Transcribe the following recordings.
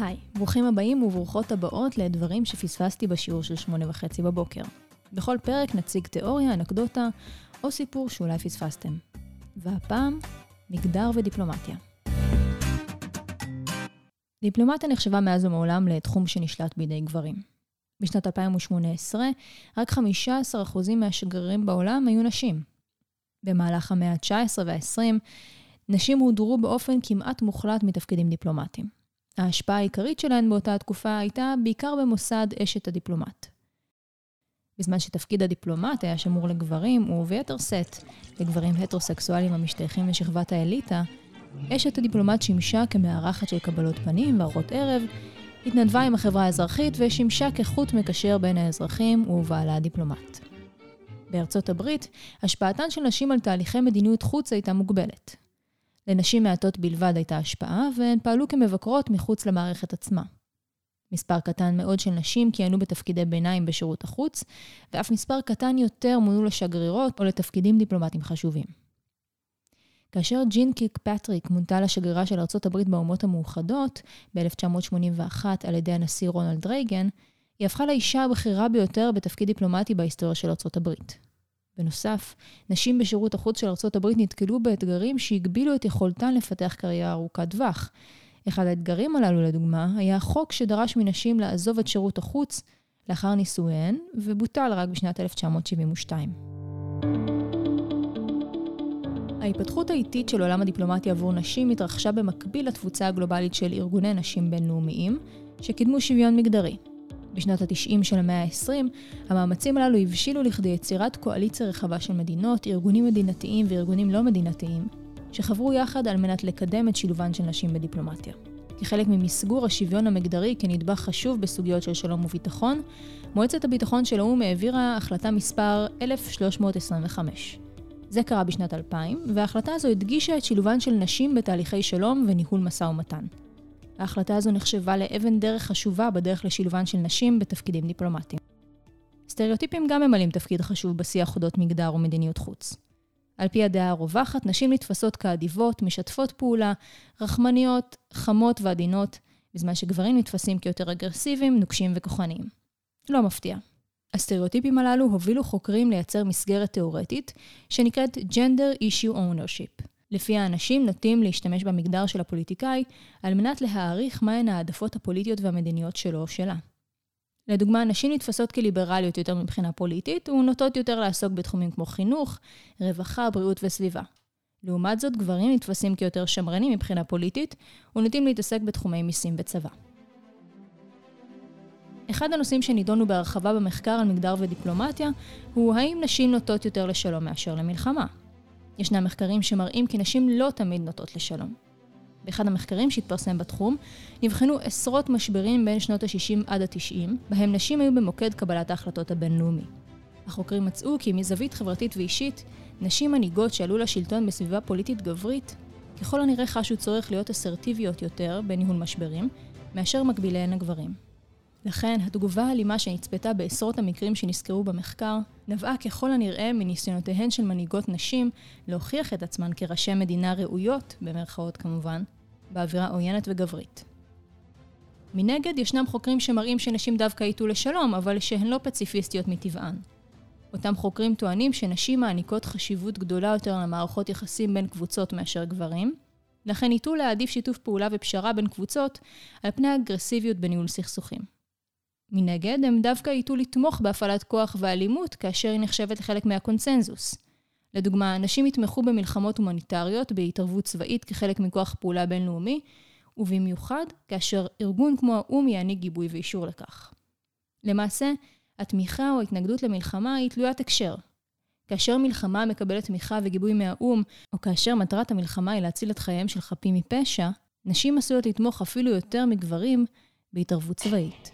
היי, ברוכים הבאים וברוכות הבאות לדברים שפספסתי בשיעור של שמונה וחצי בבוקר. בכל פרק נציג תיאוריה, אנקדוטה או סיפור שאולי פספסתם. והפעם, מגדר ודיפלומטיה. דיפלומטיה נחשבה מאז ומעולם לתחום שנשלט בידי גברים. בשנת 2018, רק 15% מהשגרירים בעולם היו נשים. במהלך המאה ה-19 וה-20, נשים הודרו באופן כמעט מוחלט מתפקידים דיפלומטיים. ההשפעה העיקרית שלהן באותה התקופה הייתה בעיקר במוסד אשת הדיפלומט. בזמן שתפקיד הדיפלומט היה שמור לגברים, וביתר שאת לגברים הטרוסקסואלים המשתייכים לשכבת האליטה, אשת הדיפלומט שימשה כמארחת של קבלות פנים וארוחת ערב, התנדבה עם החברה האזרחית ושימשה כחוט מקשר בין האזרחים ובעלה הדיפלומט. בארצות הברית, השפעתן של נשים על תהליכי מדיניות חוץ הייתה מוגבלת. לנשים מעטות בלבד הייתה השפעה, והן פעלו כמבקרות מחוץ למערכת עצמה. מספר קטן מאוד של נשים כיהנו בתפקידי ביניים בשירות החוץ, ואף מספר קטן יותר מונו לשגרירות או לתפקידים דיפלומטיים חשובים. כאשר ג'ין קיק פטריק מונתה לשגרירה של ארצות הברית באומות המאוחדות ב-1981 על ידי הנשיא רונלד רייגן, היא הפכה לאישה הבכירה ביותר בתפקיד דיפלומטי בהיסטוריה של ארצות הברית. בנוסף, נשים בשירות החוץ של הברית נתקלו באתגרים שהגבילו את יכולתן לפתח קריירה ארוכת טווח. אחד האתגרים הללו, לדוגמה, היה החוק שדרש מנשים לעזוב את שירות החוץ לאחר נישואיהן, ובוטל רק בשנת 1972. ההתפתחות האיטית של עולם הדיפלומטיה עבור נשים התרחשה במקביל לתפוצה הגלובלית של ארגוני נשים בינלאומיים, שקידמו שוויון מגדרי. בשנות ה-90 של המאה ה-20, המאמצים הללו הבשילו לכדי יצירת קואליציה רחבה של מדינות, ארגונים מדינתיים וארגונים לא מדינתיים, שחברו יחד על מנת לקדם את שילובן של נשים בדיפלומטיה. כחלק ממסגור השוויון המגדרי כנדבך חשוב בסוגיות של שלום וביטחון, מועצת הביטחון של האו"ם העבירה החלטה מספר 1325. זה קרה בשנת 2000, וההחלטה הזו הדגישה את שילובן של נשים בתהליכי שלום וניהול משא ומתן. ההחלטה הזו נחשבה לאבן דרך חשובה בדרך לשילובן של נשים בתפקידים דיפלומטיים. סטריאוטיפים גם ממלאים תפקיד חשוב בשיח אודות מגדר ומדיניות חוץ. על פי הדעה הרווחת, נשים נתפסות כאדיבות, משתפות פעולה, רחמניות, חמות ועדינות, בזמן שגברים נתפסים כיותר אגרסיביים, נוקשים וכוחניים. לא מפתיע. הסטריאוטיפים הללו הובילו חוקרים לייצר מסגרת תאורטית, שנקראת Gender Issue Ownership. לפיה האנשים נוטים להשתמש במגדר של הפוליטיקאי על מנת להעריך מהן העדפות הפוליטיות והמדיניות שלו או שלה. לדוגמה, נשים נתפסות כליברליות יותר מבחינה פוליטית, ונוטות יותר לעסוק בתחומים כמו חינוך, רווחה, בריאות וסביבה. לעומת זאת, גברים נתפסים כיותר שמרנים מבחינה פוליטית, ונוטים להתעסק בתחומי מיסים וצבא. אחד הנושאים שנידונו בהרחבה במחקר על מגדר ודיפלומטיה, הוא האם נשים נוטות יותר לשלום מאשר למלחמה. ישנם מחקרים שמראים כי נשים לא תמיד נוטות לשלום. באחד המחקרים שהתפרסם בתחום, נבחנו עשרות משברים בין שנות ה-60 עד ה-90, בהם נשים היו במוקד קבלת ההחלטות הבינלאומי. החוקרים מצאו כי מזווית חברתית ואישית, נשים מנהיגות שעלו לשלטון בסביבה פוליטית גברית, ככל הנראה חשו צורך להיות אסרטיביות יותר בניהול משברים, מאשר מקביליהן הגברים. לכן, התגובה האלימה שנצפתה בעשרות המקרים שנסקרו במחקר, נבעה ככל הנראה מניסיונותיהן של מנהיגות נשים להוכיח את עצמן כראשי מדינה ראויות, במרכאות כמובן, באווירה עוינת וגברית. מנגד, ישנם חוקרים שמראים שנשים דווקא ייטו לשלום, אבל שהן לא פציפיסטיות מטבען. אותם חוקרים טוענים שנשים מעניקות חשיבות גדולה יותר למערכות יחסים בין קבוצות מאשר גברים, לכן ייטו להעדיף שיתוף פעולה ופשרה בין קבוצות על פני אגרסיביות בניהול סכסוכים. מנגד, הם דווקא ייטו לתמוך בהפעלת כוח ואלימות כאשר היא נחשבת לחלק מהקונצנזוס. לדוגמה, נשים יתמכו במלחמות הומניטריות בהתערבות צבאית כחלק מכוח פעולה בינלאומי, ובמיוחד כאשר ארגון כמו האו"ם יעניק גיבוי ואישור לכך. למעשה, התמיכה או ההתנגדות למלחמה היא תלוית הקשר. כאשר מלחמה מקבלת תמיכה וגיבוי מהאו"ם, או כאשר מטרת המלחמה היא להציל את חייהם של חפים מפשע, נשים עשויות לתמוך אפילו יותר מגברים בהתערבות צבאית.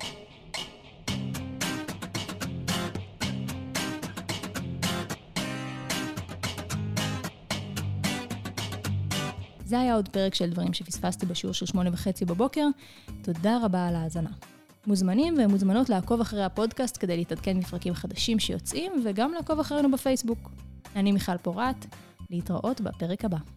זה היה עוד פרק של דברים שפספסתי בשיעור של שמונה וחצי בבוקר. תודה רבה על ההאזנה. מוזמנים ומוזמנות לעקוב אחרי הפודקאסט כדי להתעדכן מפרקים חדשים שיוצאים, וגם לעקוב אחרינו בפייסבוק. אני מיכל פורת, להתראות בפרק הבא.